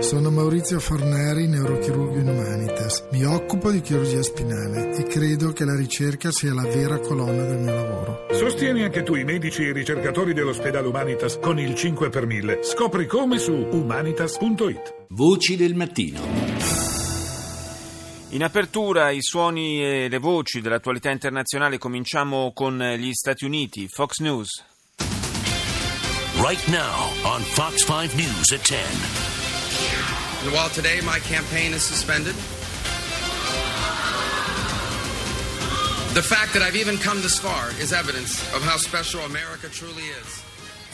Sono Maurizio Forneri, neurochirurgo in Humanitas. Mi occupo di chirurgia spinale e credo che la ricerca sia la vera colonna del mio lavoro. Sostieni anche tu i medici e i ricercatori dell'ospedale Humanitas con il 5 per 1000. Scopri come su humanitas.it. Voci del mattino. In apertura i suoni e le voci dell'attualità internazionale cominciamo con gli Stati Uniti. Fox News. Right now on Fox 5 News at 10. And while today my campaign is suspended, the fact that I've even come this far is evidence of how special America truly is.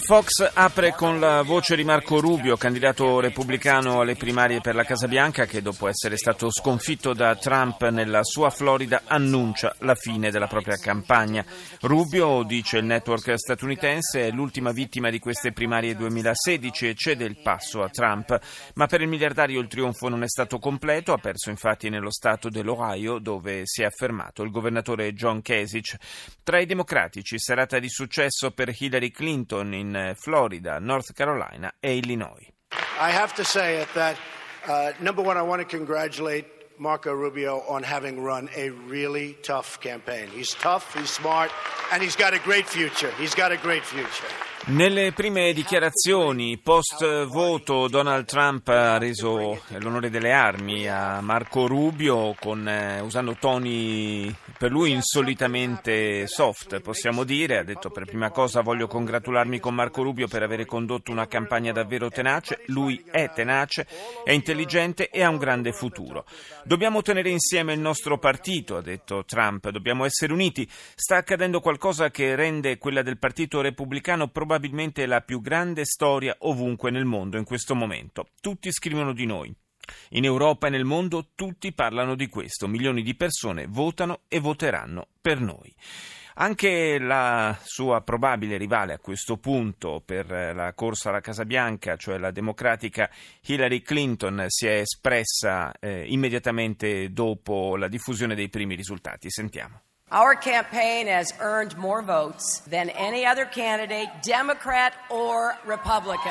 Fox apre con la voce di Marco Rubio, candidato repubblicano alle primarie per la Casa Bianca, che dopo essere stato sconfitto da Trump nella sua Florida annuncia la fine della propria campagna. Rubio, dice il network statunitense, è l'ultima vittima di queste primarie 2016 e cede il passo a Trump. Ma per il miliardario il trionfo non è stato completo, ha perso infatti nello stato dell'Ohio dove si è affermato il governatore John Kasich. Tra i democratici serata di successo per Hillary Clinton in Florida, North Carolina e Illinois. I have to say it that uh, number one, I want to congratulate Marco Rubio on having run a really tough campaign. He's tough, he's smart, and he's got a great future. He's got a great future. Nelle prime dichiarazioni post voto Donald Trump ha reso l'onore delle armi a Marco Rubio con, eh, usando toni per lui insolitamente soft, possiamo dire. Ha detto per prima cosa voglio congratularmi con Marco Rubio per avere condotto una campagna davvero tenace. Lui è tenace, è intelligente e ha un grande futuro. Dobbiamo tenere insieme il nostro partito, ha detto Trump, dobbiamo essere uniti. Sta accadendo qualcosa che rende quella del Partito Repubblicano probabilmente la più grande storia ovunque nel mondo in questo momento. Tutti scrivono di noi. In Europa e nel mondo tutti parlano di questo. Milioni di persone votano e voteranno per noi. Anche la sua probabile rivale a questo punto per la corsa alla Casa Bianca, cioè la democratica Hillary Clinton, si è espressa eh, immediatamente dopo la diffusione dei primi risultati. Sentiamo. Our campaign has earned more votes than any other candidate, Democrat or Republican.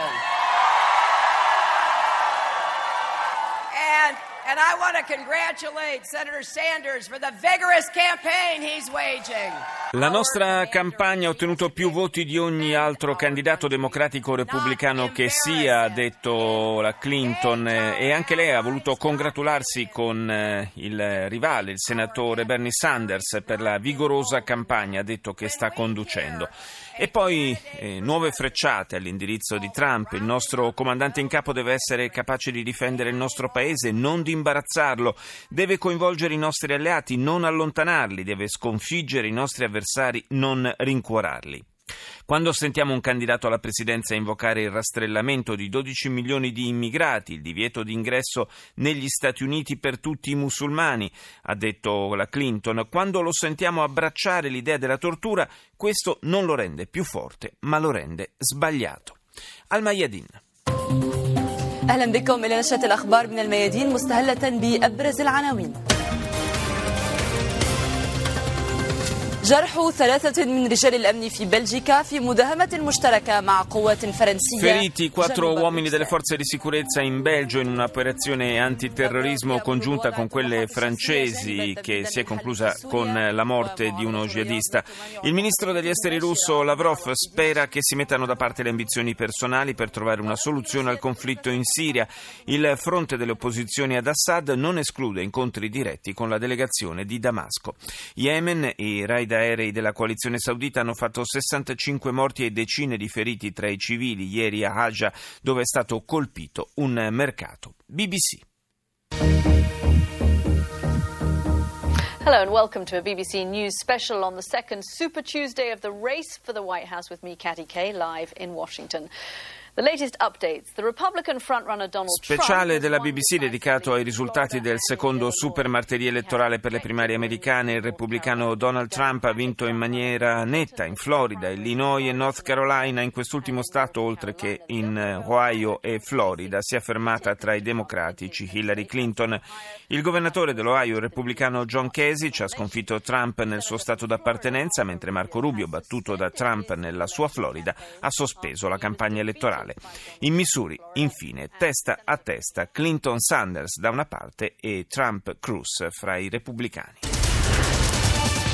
And, I want to congratulate Senator Sanders for the vigorous campaign he's waging. La nostra campagna ha ottenuto più voti di ogni altro candidato democratico repubblicano che sia, ha detto la Clinton, e anche lei ha voluto congratularsi con il rivale, il senatore Bernie Sanders, per la vigorosa campagna, ha detto che sta conducendo. E poi eh, nuove frecciate all'indirizzo di Trump. Il nostro comandante in capo deve essere capace di difendere il nostro paese, non di imbarazzarlo. Deve coinvolgere i nostri alleati, non allontanarli. Deve sconfiggere i nostri avversari, non rincuorarli. Quando sentiamo un candidato alla presidenza invocare il rastrellamento di 12 milioni di immigrati, il divieto di ingresso negli Stati Uniti per tutti i musulmani, ha detto la Clinton, quando lo sentiamo abbracciare l'idea della tortura, questo non lo rende più forte, ma lo rende sbagliato. Al-Mayadin. أهلا بكم إلى نشرة الأخبار من الميادين مستهلة بأبرز العناوين. جرح ثلاثة من رجال الأمن في بلجيكا في مداهمة مشتركة مع قوات فرنسية Feriti quattro uomini delle forze di sicurezza in Belgio in un'operazione antiterrorismo congiunta con quelle francesi che si è conclusa con la morte di uno jihadista. Il ministro degli esteri russo Lavrov spera che si mettano da parte le ambizioni personali per trovare una soluzione al conflitto in Siria. Il fronte delle opposizioni ad Assad non esclude incontri diretti con la delegazione di Damasco. Yemen e i raid aerei della coalizione saudita hanno fatto 65 morti e decine di feriti tra i civili ieri a Haja, dove è stato colpito un mercato. BBC. Hello and welcome to a BBC News special on the second Super Tuesday of the race for the White House with me, Katty Kay, live in Washington. Speciale della BBC dedicato ai risultati del secondo super martedì elettorale per le primarie americane. Il repubblicano Donald Trump ha vinto in maniera netta in Florida, Illinois e North Carolina. In quest'ultimo stato, oltre che in Ohio e Florida, si è fermata tra i democratici Hillary Clinton. Il governatore dell'Ohio, il repubblicano John Kasich, ha sconfitto Trump nel suo stato d'appartenenza, mentre Marco Rubio, battuto da Trump nella sua Florida, ha sospeso la campagna elettorale. Elettorale. In Missouri, infine, testa a testa Clinton-Sanders da una parte e Trump-Cruz fra i repubblicani.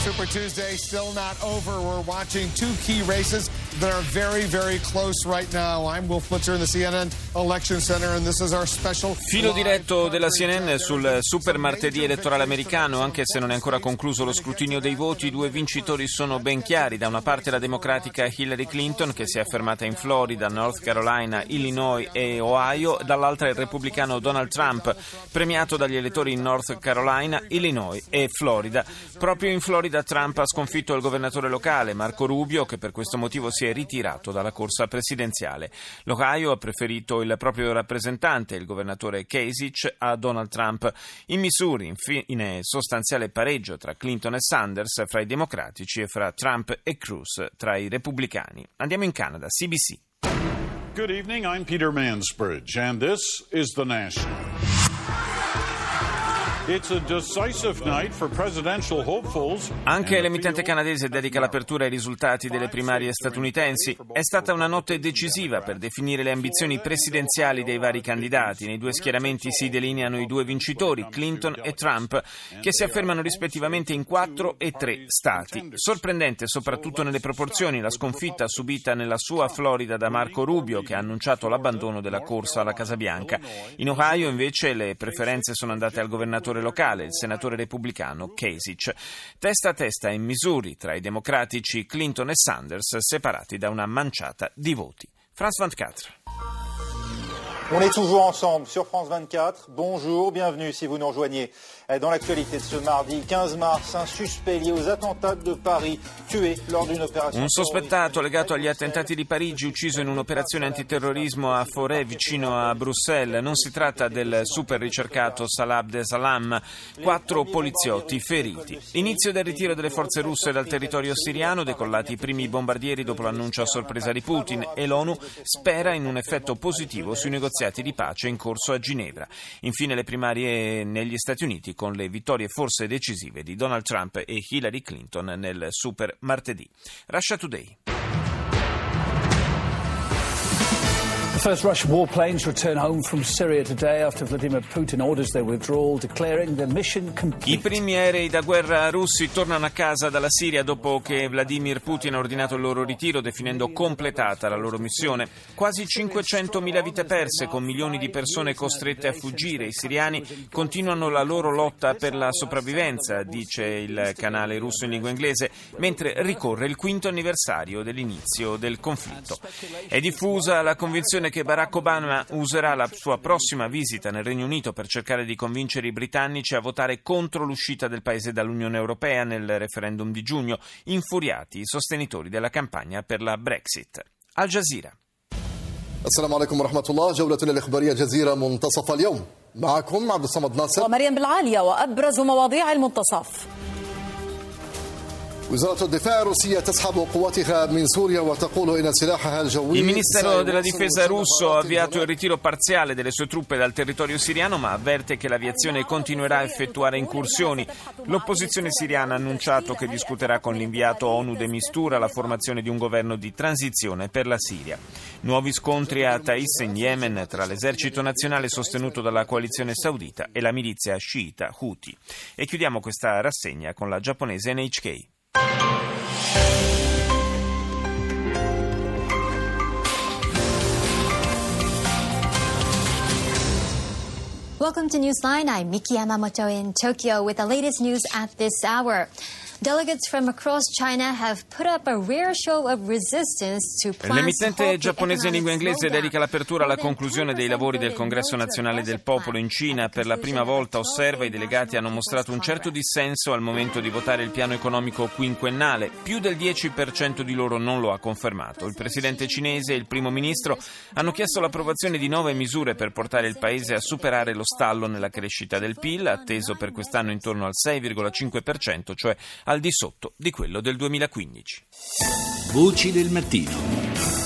Super Tuesday still not over. We're watching two key races that are very, very close right now. I'm Wolf Blitzer in the CNN Election Center, and this is our special. Filo diretto della CNN sul super martedì elettorale americano, anche se non è ancora concluso lo scrutinio dei voti, i due vincitori sono ben chiari. Da una parte la democratica Hillary Clinton, che si è affermata in Florida, North Carolina, Illinois e Ohio, dall'altra il repubblicano Donald Trump, premiato dagli elettori in North Carolina, Illinois e Florida. Proprio in Florida Florida Trump ha sconfitto il governatore locale Marco Rubio che per questo motivo si è ritirato dalla corsa presidenziale. L'Ohio ha preferito il proprio rappresentante, il governatore Kasich, a Donald Trump. In Missouri, infine, sostanziale pareggio tra Clinton e Sanders fra i democratici e fra Trump e Cruz tra i repubblicani. Andiamo in Canada, CBC. Good evening, I'm Peter Mansbridge and this is The National. Anche l'emittente canadese dedica l'apertura ai risultati delle primarie statunitensi. È stata una notte decisiva per definire le ambizioni presidenziali dei vari candidati. Nei due schieramenti si delineano i due vincitori, Clinton e Trump, che si affermano rispettivamente in quattro e tre stati. Sorprendente soprattutto nelle proporzioni la sconfitta subita nella sua Florida da Marco Rubio, che ha annunciato l'abbandono della corsa alla Casa Bianca. In Ohio invece le preferenze sono andate al governatore senatore locale, il senatore repubblicano Kasich. Testa a testa in Missouri tra i democratici Clinton e Sanders, separati da una manciata di voti. France 24. On est toujours ensemble sur France 24. Bonjour, bienvenue si vous nous rejoignez. Dans l'actualité de ce mardi 15 mars, un suspect lié aux attentats de Paris tué lors d'une opération. Un sospettato legato agli attentati di Parigi ucciso in un'operazione antiterrorismo a Forêt vicino a Bruxelles. Non si tratta del super ricercato Salah Abdeslam. Quattro poliziotti feriti. Inizio del ritiro delle forze russe dal territorio siriano, decollati i primi bombardieri dopo l'annuncio a sorpresa di Putin e l'ONU spera in un effetto positivo sui negoziati di pace in corso a Ginevra. Infine le primarie negli Stati Uniti con le vittorie forse decisive di Donald Trump e Hillary Clinton nel super martedì. Russia Today. The first Russian warplanes return home from Syria today after Vladimir Putin orders their withdrawal, declaring the mission complete. I primi aerei da guerra russi tornano a casa dalla Siria dopo che Vladimir Putin ha ordinato il loro ritiro, definendo completata la loro missione. Quasi 500.000 vite perse, con milioni di persone costrette a fuggire. I siriani continuano la loro lotta per la sopravvivenza, dice il canale russo in lingua inglese, mentre ricorre il quinto anniversario dell'inizio del conflitto. È diffusa la convinzione che Barack Obama userà la sua prossima visita nel Regno Unito per cercare di convincere i britannici a votare contro l'uscita del paese dall'Unione Europea nel referendum di giugno, infuriati i sostenitori della campagna per la Brexit. Al Jazeera. السلام عليكم ورحمة الله جولتنا الإخبارية جزيرة منتصف اليوم معكم عبد الصمد ناصر ومريم بالعالية وأبرز مواضيع المنتصف il Ministero della Difesa russo ha avviato il ritiro parziale delle sue truppe dal territorio siriano, ma avverte che l'aviazione continuerà a effettuare incursioni. L'opposizione siriana ha annunciato che discuterà con l'inviato ONU de Mistura la formazione di un governo di transizione per la Siria. Nuovi scontri a Taiz in Yemen tra l'esercito nazionale sostenuto dalla coalizione saudita e la milizia sciita Houthi. E chiudiamo questa rassegna con la giapponese NHK. Welcome to Newsline. I'm Miki Yamamoto in Tokyo with the latest news at this hour. L'emittente giapponese in lingua inglese dedica l'apertura alla conclusione dei lavori del Congresso nazionale del popolo in Cina. Per la prima volta, osserva, i delegati hanno mostrato un certo dissenso al momento di votare il piano economico quinquennale. Più del 10% di loro non lo ha confermato. Il presidente cinese e il primo ministro hanno chiesto l'approvazione di nuove misure per portare il paese a superare lo stallo nella crescita del PIL, atteso per quest'anno intorno al 6,5%, cioè al di sotto di quello del 2015. Voci del mattino.